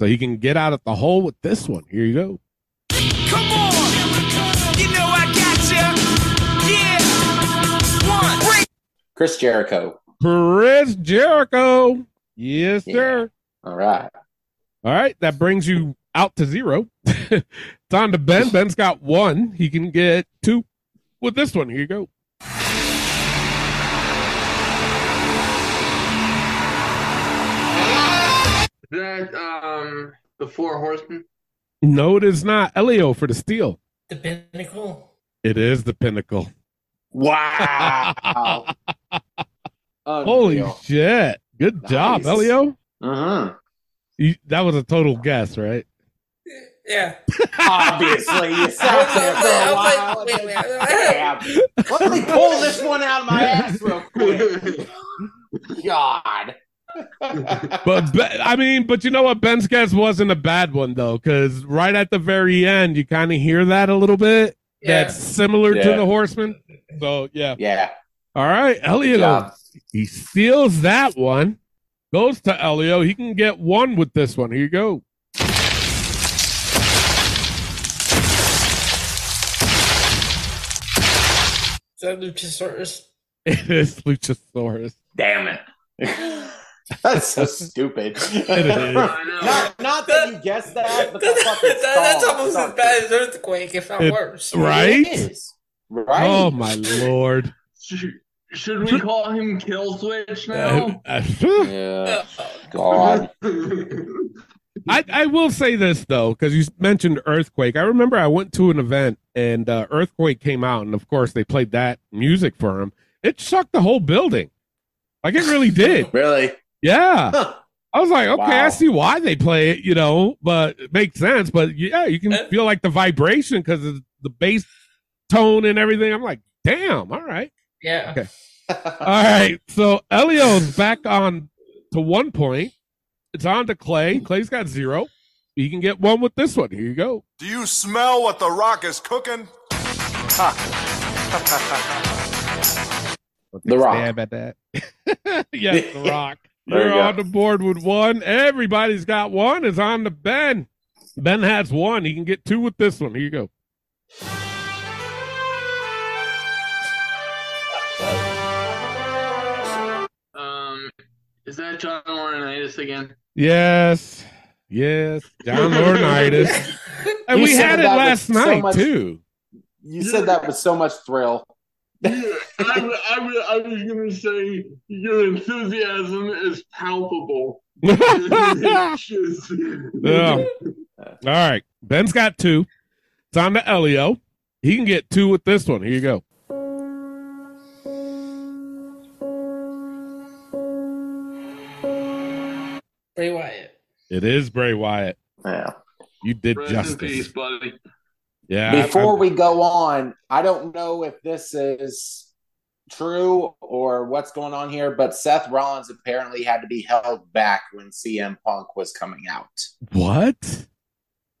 So he can get out of the hole with this one. Here you go. Come on. You know I got ya. Yeah. One. Break. Chris Jericho. Chris Jericho. Yes, Yeah. sir. All right. All right, that brings you out to zero. it's on to Ben. Ben's got one. He can get two with this one. Here you go. That um the four horsemen. No, it is not. Elio for the steal. The pinnacle. It is the pinnacle. Wow. Holy shit. Good job, Elio. Uh-huh. You, that was a total guess, right? Yeah. Obviously, you sat there for a while. Wait, wait, wait. Let me pull this one out of my ass real quick. God. But I mean, but you know what? Ben's guess wasn't a bad one though, because right at the very end, you kind of hear that a little bit. Yeah. That's similar to the Horseman. So yeah. Yeah. All right, Elio. He steals that one. Goes to Elio. He can get one with this one. Here you go. Is that Luchasaurus? It is Luchasaurus. Damn it. That's so stupid. is. Not, not that you guessed that, but That- that that's almost as bad as Earthquake, if not It- worse. Right? Right? Oh my lord. Should, should we call him Killswitch now? Uh, uh, Yeah. God. I, I will say this though, because you mentioned Earthquake. I remember I went to an event and uh, Earthquake came out, and of course they played that music for him. It shook the whole building. Like it really did. Really? Yeah. Huh. I was like, okay, I see why they play it, you know, but it makes sense. But yeah, you can Uh, feel like the vibration because of the bass tone and everything. I'm like, damn, all right. Yeah. Okay. All right. So Elio's back on to one point. It's on to Clay. Clay's got zero. He can get one with this one. Here you go. Do you smell what the rock is cooking? The Rock. Stab at that. yes, The Rock. There You're you on the board with one. Everybody's got one. It's on to Ben. Ben has one. He can get two with this one. Here you go. um, is that John Laurinaitis again? Yes. Yes. John Laurinaitis. and You we had it that with last so night, much- too. You said that with so much thrill. Yeah, I, I, I was gonna say your enthusiasm is palpable. Just- Yeah. All right. Ben's got two. It's on to Elio. He can get two with this one. Here you go. Bray Wyatt. It is Bray Wyatt. Yeah. You did Rest in justice. peace, buddy. Yeah. Before I'm- we go on, I don't know if this is true or what's going on here, but Seth Rollins apparently had to be held back when CM Punk was coming out. what?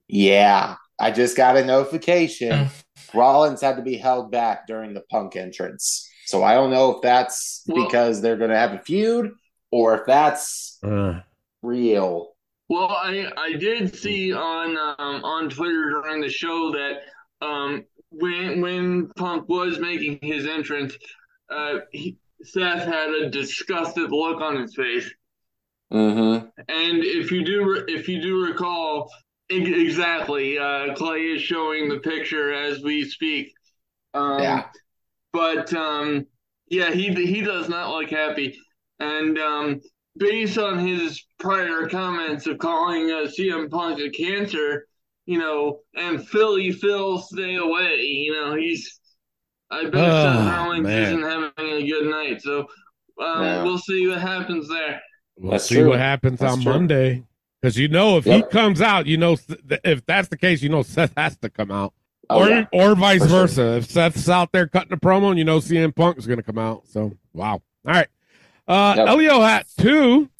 Yeah, I just got a notification. Mm. Rollins had to be held back during the Punk entrance. So I don't know if that's Well- because they're going to have a feud or if that's Uh, real. Well, I I did see on um, on Twitter during the show that um, when when Punk was making his entrance, uh, he, Seth had a disgusted look on his face. Mm-hmm. And if you do if you do recall exactly, uh, Clay is showing the picture as we speak. Um, Yeah. But um, yeah, he he does not look happy, and um, based on his prior comments of calling uh, CM Punk a cancer, you know, and Philly Phil stay away, you know, he's. I bet Oh, Seth Rollins man. isn't having a good night, so um, Yeah. we'll see what happens there. we'll That's see true. what happens That's on true. Monday. Because you know, if he comes out, you know, if that's the case, you know, Seth has to come out. Oh, or yeah. or vice For sure. versa. If Seth's out there cutting a promo, and you know CM Punk is going to come out. So wow. All right. Uh, Yep. Elio had two.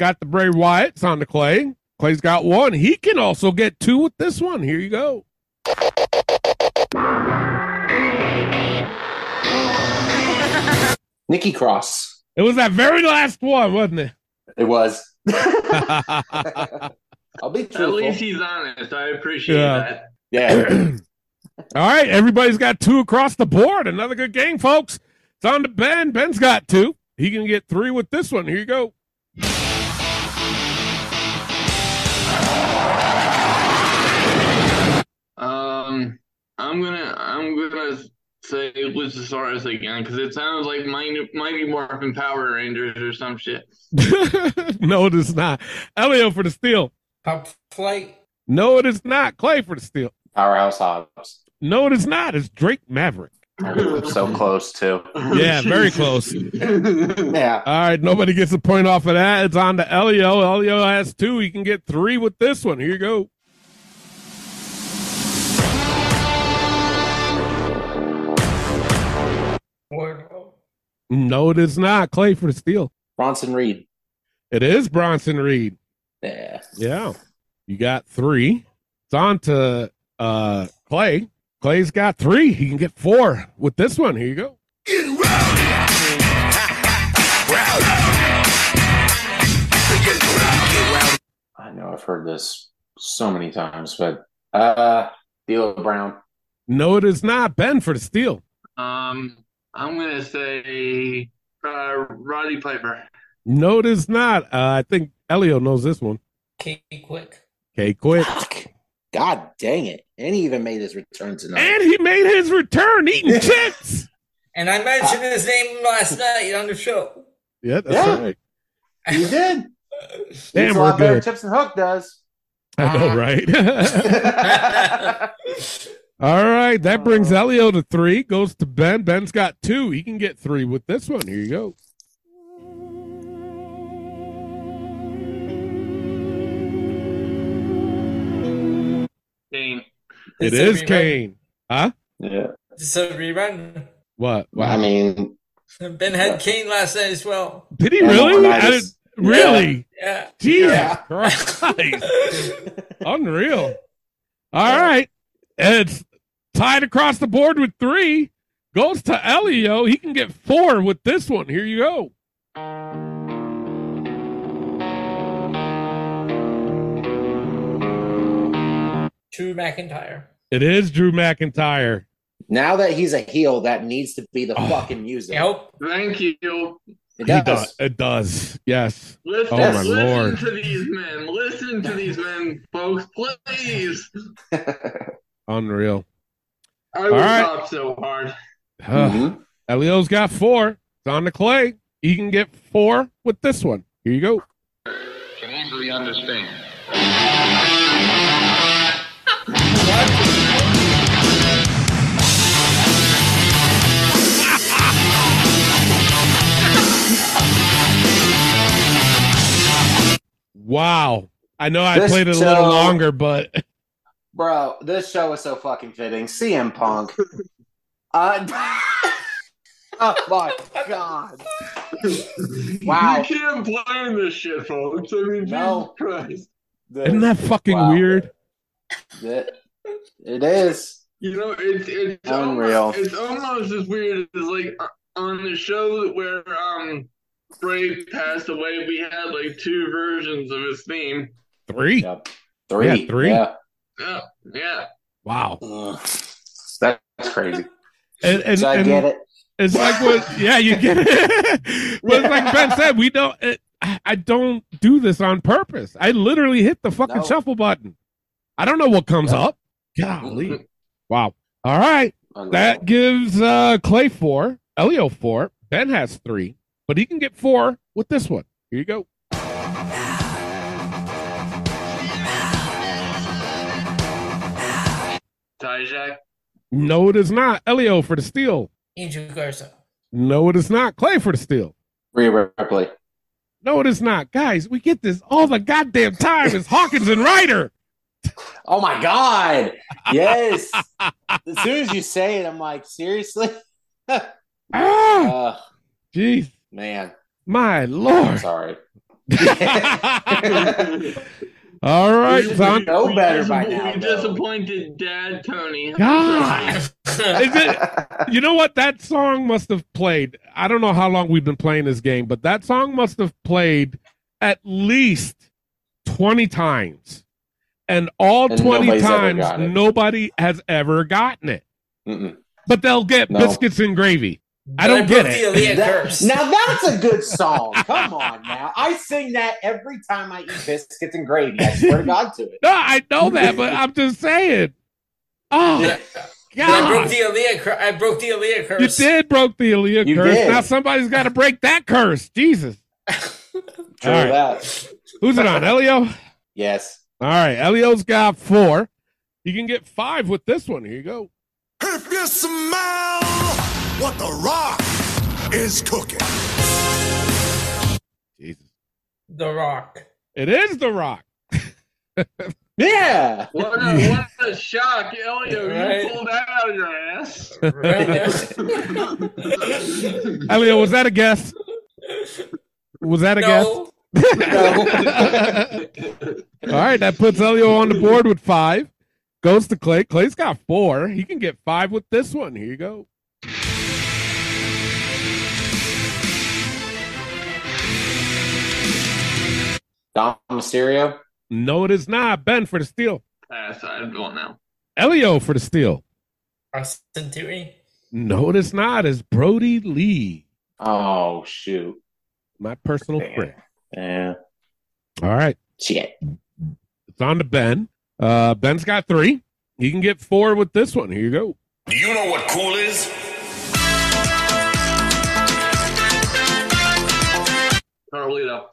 Got the Bray Wyatt's on the Clay. Clay's got one. He can also get two with this one. Here you go. Nikki Cross. It was that very last one, wasn't it? It was. I'll be At least he's honest. I appreciate Yeah. that. Yeah. All right, everybody's got two across the board. Another good game, folks. It's on to Ben. Ben's got two. He He can get three with this one. Here you go. Um, I'm gonna I'm gonna say Luchasaurus again because it sounds like Mighty, Mighty Morphin Power Rangers or some shit. no, it is not. Elio for the steal. Top Flight. No, it is not. Clay for the steal. Powerhouse Hobbs. No, it is not. It's Drake Maverick. So close too. Yeah, very close. Yeah. All right, nobody gets a point off of that. It's on to Elio. Elio has two. He can get three with this one. Here you go. Wardlow. No, it is not. Clay for the steal. Bronson Reed. It is Bronson Reed. Yeah. Yeah. You got three. It's on to uh Clay. Clay's got three. He can get four with this one. Here you go. I know I've heard this so many times, but uh D'Lo Brown. No, it is not. Ben for the steal. Um, I'm gonna say uh, Roddy Piper. No, it is not. Uh, I think Elio knows this one. K Quick. Okay, quick. Fuck. God dang it. And he even made his return tonight. And he made his return eating chips. And I mentioned his name last night on the show. Yeah, that's Yeah. right. He did. Damn, He's a we're lot better good. Chips and Hook does. I know, right? All right, that brings oh. Elio to three. Goes to Ben. Ben's got two. He can get three with this one. Here you go. Kane. It It's is. Kane. Huh? Yeah. It's a rerun. What? Well, I mean, Ben had Kane last night as well. Did he and really? I Leonidas- didn't, really? Yeah. Jesus Yeah. Christ. Unreal. All right. It's tied across the board with three. Goes to Elio. He can get four with this one. Here you go. Drew McIntyre. It is Drew McIntyre. now that he's a heel, that needs to be the Oh. fucking music. Yep. Thank you. It does. does. It does. Yes. Listen, Oh, my listen Lord. to these men. Listen to these men, folks, please. Unreal. I would right. pop so hard. Mhm. Elio's got four. It's on to Clay. He can get four with this one. Here you go. can easily understand. Wow. I know I This played it a little show- longer, but Bro, this show is so fucking fitting. CM Punk. Uh, oh my god. Wow. You can't blame this shit, folks. I mean, No. Jesus Christ. isn't that fucking Wow. weird? It, it is. You know, it's it's Unreal. Almost, it's almost as weird as like on the show where um Bray passed away. We had like two versions of his theme. Three. Yep. Three. Yeah, three. Yeah. Yeah, yeah. Wow. Ugh. That's crazy. And, and, so I and get it. It's like what? Yeah, you get it. but it's like Ben said, we don't. It, I I don't do this on purpose. I literally hit the fucking No. shuffle button. I don't know what comes No. up. Golly. Wow. All right. That gives uh, Clay four, Elio four. Ben has three, but he can get four with this one. Here you go. Dijak. No, it is not. Elio for the steal. Angel Garza. No, it is not. Clay for the steal. Rhea Ripley. No, it is not. Guys, we get this all the goddamn time. It's Hawkins and Ryder. Oh my god. Yes. as soon as you say it, I'm like, seriously? Ah, Uh, jeez. man. My I'm lord. sorry. All right, We- son. know we better by now, We disappointed Dad Tony. God. Is it, you know what? That song must have played. I don't know how long we've been playing this game, but that song must have played at least 20 times. And all And 20 times, nobody has ever gotten it. Mm-mm. But they'll get No. biscuits and gravy. I don't get it. Aaliyah That- curse. now that's a good song. Come on now. I sing that every time I eat biscuits and gravy. I swear to God to it. No, I know that, but I'm just saying. Oh, But I broke God. the Aaliyah cur- I broke the Aaliyah curse. You did broke the Aaliyah You curse. did. Now somebody's got to break that curse. Jesus. True All right. that. Who's it on? Elio? Yes. All right. Elio's got four. You can get five with this one. Here you go. If you smell what the rock is cooking. Jesus. The Rock. It is The Rock. Yeah. What a, what a shock, Elio! Right. You pulled that out of your ass. Elio, was that a guess? Was that a no. guess? All right. That puts Elio on the board with five. Goes to Clay. Clay's got four. He can get five with this one. Here you go. Dom Mysterio. No, it is not. Ben for the steal. Pass. I don't know. Elio for the steal. Austin Theory. No, it is not. It's Brodie Lee, Oh shoot. my personal Damn. friend. Yeah. All right. Shit. It's on to Ben. Uh, Ben's got three. He can get four with this one. Here you go. Do you know what cool is? Carlito.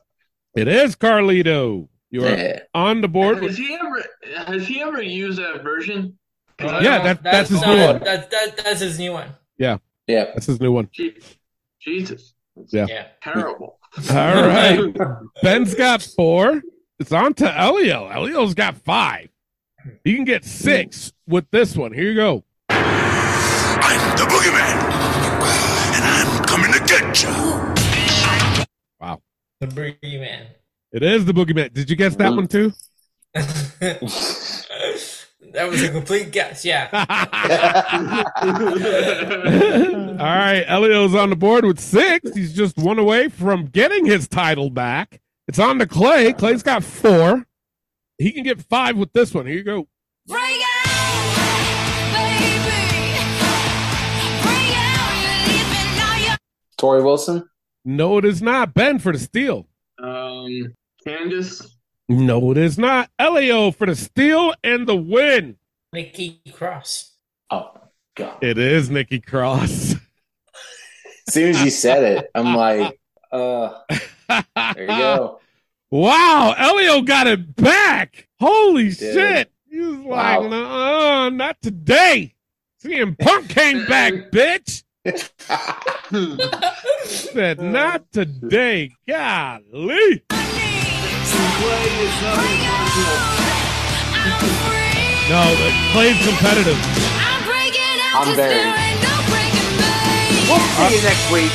It is Carlito. You are Yeah. on the board. Has he ever? Has he ever used that version? Uh, I Yeah, that- that's his no, new one. That, that, that's his new one. Yeah. Yeah. That's his new one. Jesus. Yeah. Yeah. Terrible. All right. Ben's got four. It's on to Elio. Elio's got five. He can get six with this one. Here you go. I'm the boogeyman. The Brady Man. It is the boogeyman. Did you guess that one too? that was a complete guess. Yeah. All right, Elio's on the board with six. He's just one away from getting his title back. It's on to Clay. Clay's got four. He can get five with this one. Here you go. Bring out, baby. Bring out, you're leaving now. You're Torrie Wilson. No, it is not. Ben for the steal. Um, Candice. No, it is not. Elio for the steal and the win. Nikki Cross. Oh God. It is Nikki Cross. As soon as you said it, I'm like, uh, there you go. Wow, Elio got it back. Holy Did. shit. He was Wow. like, uh, not today. CM Punk came back, bitch. Said, not today. Golly. No, the Clay's competitive. I'm breaking out I'm 'cause very- there ain't no breaking me. We'll see you next week.